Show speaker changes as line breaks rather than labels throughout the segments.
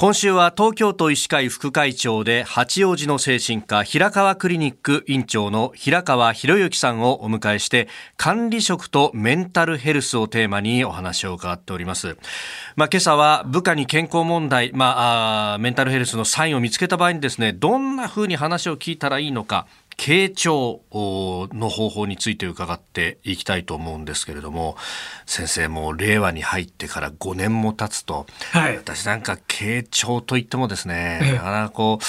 今週は東京都医師会副会長で八王子の精神科平川クリニック院長の平川博之さんをお迎えして管理職とメンタルヘルスをテーマにお話を伺っております。まあ、今朝は部下に健康問題、まあ、メンタルヘルスのサインを見つけた場合にですね、どんな風に話を聞いたらいいのか、傾聴の方法について伺っていきたいと思うんですけれども先生も令和に入ってから5年も経つと、はい、私なんか傾聴といってもですね、なかなかこう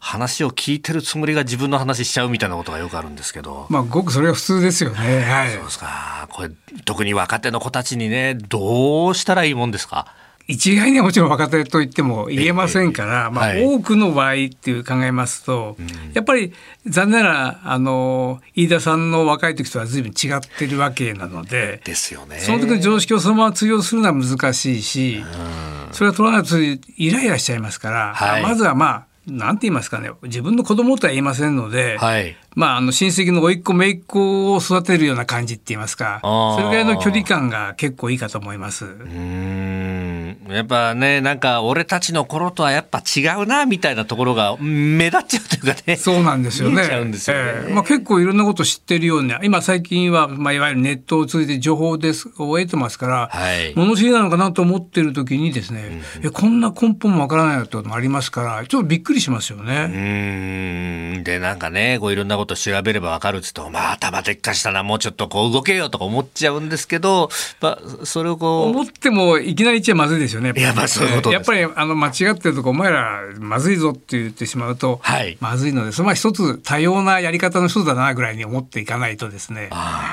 話を聞いてるつもりが自分の話しちゃうみたいなことがよくあるんですけど。
まあ、ごくそれが普通ですよね。はい。
そうですか。これ、特に若手の子たちにね、どうしたらいいもんですか？
一概にはもちろん若手と言っても言えませんから、まあ、多くの場合っていう考えますと、やっぱり残念ながらあの飯田さんの若い時とは随分違ってるわけなので
ですよね。
その時の常識をそのまま通用するのは難しいし、それは取らないとイライラしちゃいますから、はい、まずはまあなんて言いますかね自分の子供とは言いませんので、はい、まあ、あの親戚の甥っ子姪っ子を育てるような感じって言いますかそれぐらいの距離感が結構いいかと思います。
うんやっぱねなんか俺たちの頃とはやっぱ違うなみたいなところが目立っちゃうというかね
そうなんですよね。ねえー、まあ、結構いろんなこと知ってるような今最近は、まあ、いわゆるネットを通じて情報ですを得てますから、はい、物知りなのかなと思ってる時にですね、うん、えこんな根本もわからないってこともありますからちょっとびっくりしますよ
ね。うんでなんかねこういろんなこと調べればわかるっつと、まあ、頭でっかしたな、もうちょっとこう動けよとか思っちゃうんですけど、まあ、それをこ
う。思っても、いきなり言っちゃまずいですよね。
いや、まあ、そういうこと
やっぱり、あの、間違ってるとこ、お前ら、まずいぞって言ってしまうと、はい、まずいので、それは一つ、多様なやり方の一つだな、ぐらいに思っていかないとですね。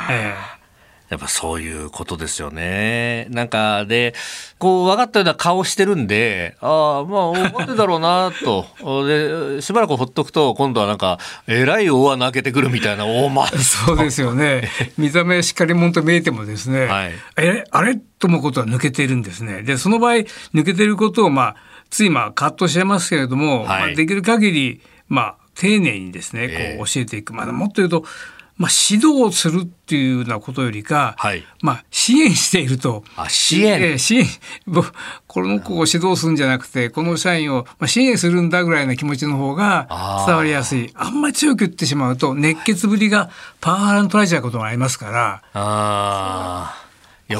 え
え。ーやっぱそういうことですよね。なんか、で、こう分かったような顔してるんで、ああ、まあ、思ってだろうな、と。で、しばらくほっとくと、今度はなんか、えらい大穴開けてくるみたいな、大間。
そうですよね。見た目しっかり者と見えてもですね、はい、え、あれ？と思うことは抜けているんですね。で、その場合、抜けていることを、まあ、ついまあ、カットしちゃいますけれども、はい、まあ、できる限り、まあ、丁寧にですね、こう教えていく。まあ、もっと言うと、まあ、指導をするっていうようなことよりか、はい、まあ、支援していると。
あ支援、え
ー、支援。この子を指導するんじゃなくてこの社員を支援するんだぐらいの気持ちの方が伝わりやすい。あんまり強く言ってしまうと熱血ぶりがパワハラに取られちゃうことがありますから。あ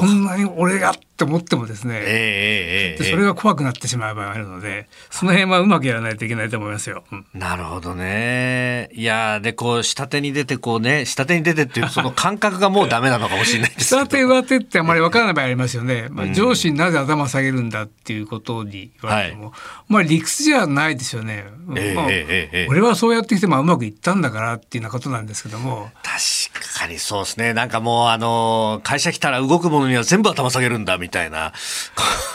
こんなに俺がって思ってもですね、えーえー、それが怖くなってしまう場合があるのでその辺はうまくやらないといけないと思いますよ。
うん、なるほどね。いやでこう下手に出てこうね下手に出てっていうその感覚がもうダメなのかもしれないです
下手上手ってあまり分からない場合ありますよね。まあ、上司になぜ頭下げるんだっていうことに言われても、はい、まあ理屈じゃないですよね。えーまあえー、俺はそうやってきてもうまくいったんだからっていうようなことなんですけども。
確かにそうですねなんかもうあの会社来たら動くものには全部頭下げるんだみたいな。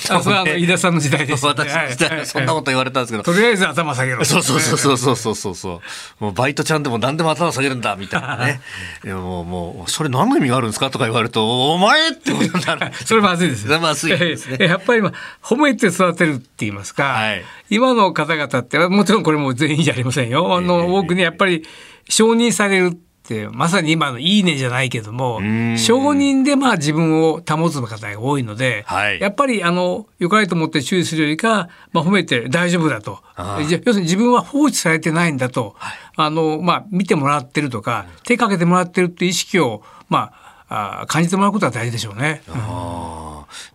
あ、
それはあの飯田さんの時代です、ね、
私の時代そんなこと言われたんですけど、
とりあえず頭下げろ。
そうそうそうそうそうそうそうもうバイトちゃんでも何でも頭下げるんだみたいなね。いやもうもうそれ何の意味があるんですかとか言われるとお前ってことになる。
それまずいです
まずいですね。
やっぱり今褒めて育てるって言いますか、はい、今の方々ってもちろんこれも全員じゃありませんよ。あの多くにやっぱり承認される。ってまさに今の「いいね」じゃないけども承認でまあ自分を保つ方が多いので、はい、やっぱりあのよかれと思って注意するよりか、まあ、褒めて大丈夫だと。要するに自分は放置されてないんだと、はい、あのまあ、見てもらってるとか手かけてもらってるっていう意識を、まあ、あ感じてもらうことは大事でしょうね。うん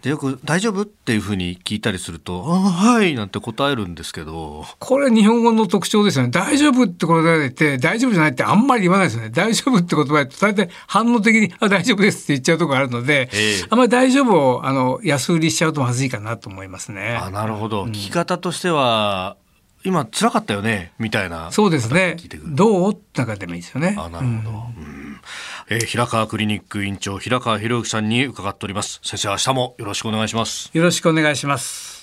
でよく「大丈夫?」っていうふうに聞いたりすると「あはい」なんて答えるんですけど。
これ日本語の特徴ですよね「大丈夫?」って答えて「大丈夫じゃない」ってあんまり言わないですよね「大丈夫?」って言葉で大体反応的に「あ大丈夫です」って言っちゃうところあるので、えー、あんまり「大丈夫を」あの安売りしちゃうとまずいかなと思いますね。
あなるほど、うん、聞き方としては今辛かったよねみたいな。
そうですね。どう？なんかでもいいですよね。
あなるほど、うん、えー、平川クリニック院長平川博之さんに伺っております。先生明日もよろしくお願いします。
よろしくお願いします。